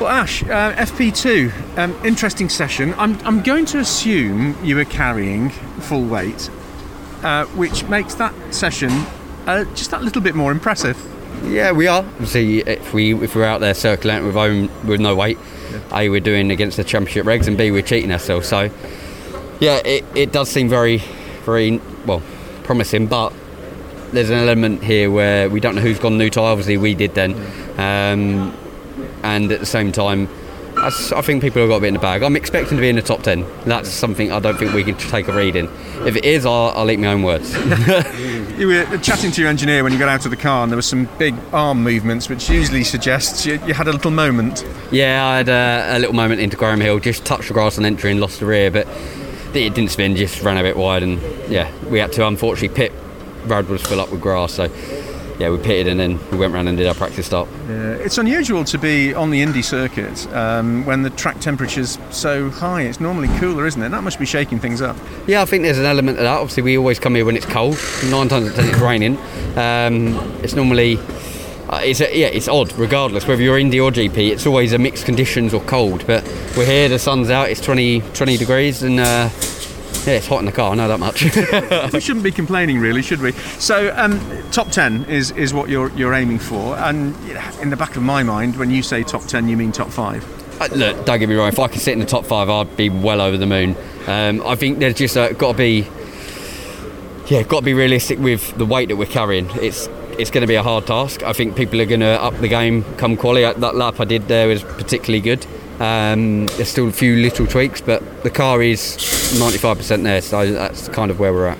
Well, Ash, uh, FP2, um, interesting session. I'm, I'm going to assume you were carrying full weight, uh, which makes that session uh, just that little bit more impressive. Yeah, we are. Obviously, if we if we're out there circulating with own with no weight, a we're doing against the championship regs, and b we're cheating ourselves. So, yeah, it, it does seem very, very well promising, but there's an element here where we don't know who's gone new tie. Obviously, we did then, um, and at the same time. I think people have got a bit in the bag. I'm expecting to be in the top 10. That's something I don't think we can take a read in. If it is, I'll, I'll eat my own words. You were chatting to your engineer when you got out of the car, and there were some big arm movements, which usually suggests you, you had a little moment. Yeah, I had a, a little moment into Graham Hill, just touched the grass on entry and lost the rear, but it didn't spin, just ran a bit wide, and yeah, we had to unfortunately pit. Road was full up with grass, so yeah, we pitted and then we went round and did our practice stop. Uh, it's unusual to be on the Indy circuit um, when the track temperature's so high. It's normally cooler, isn't it? That must be shaking things up. Yeah, I think there's an element of that. Obviously, we always come here when it's cold. Nine times out of ten, it's raining. Um, it's normally. Uh, it's a, yeah, it's odd. Regardless whether you're Indy or GP, it's always a mixed conditions or cold. But we're here, the sun's out, it's 20, 20 degrees, and uh, yeah, it's hot in the car. I know that much. we shouldn't be complaining, really, should we? So, um, top ten is, is what you're you're aiming for, and in the back of my mind, when you say top ten, you mean top five. Uh, Look, don't get me wrong. If I could sit in the top five, I'd be well over the moon. Um, I think there's just uh, got to be, yeah, got to be realistic with the weight that we're carrying. It's it's going to be a hard task. I think people are going to up the game come quali. Uh, That lap I did there was particularly good. Um, there's still a few little tweaks, but the car is 95% there, so that's kind of where we're at.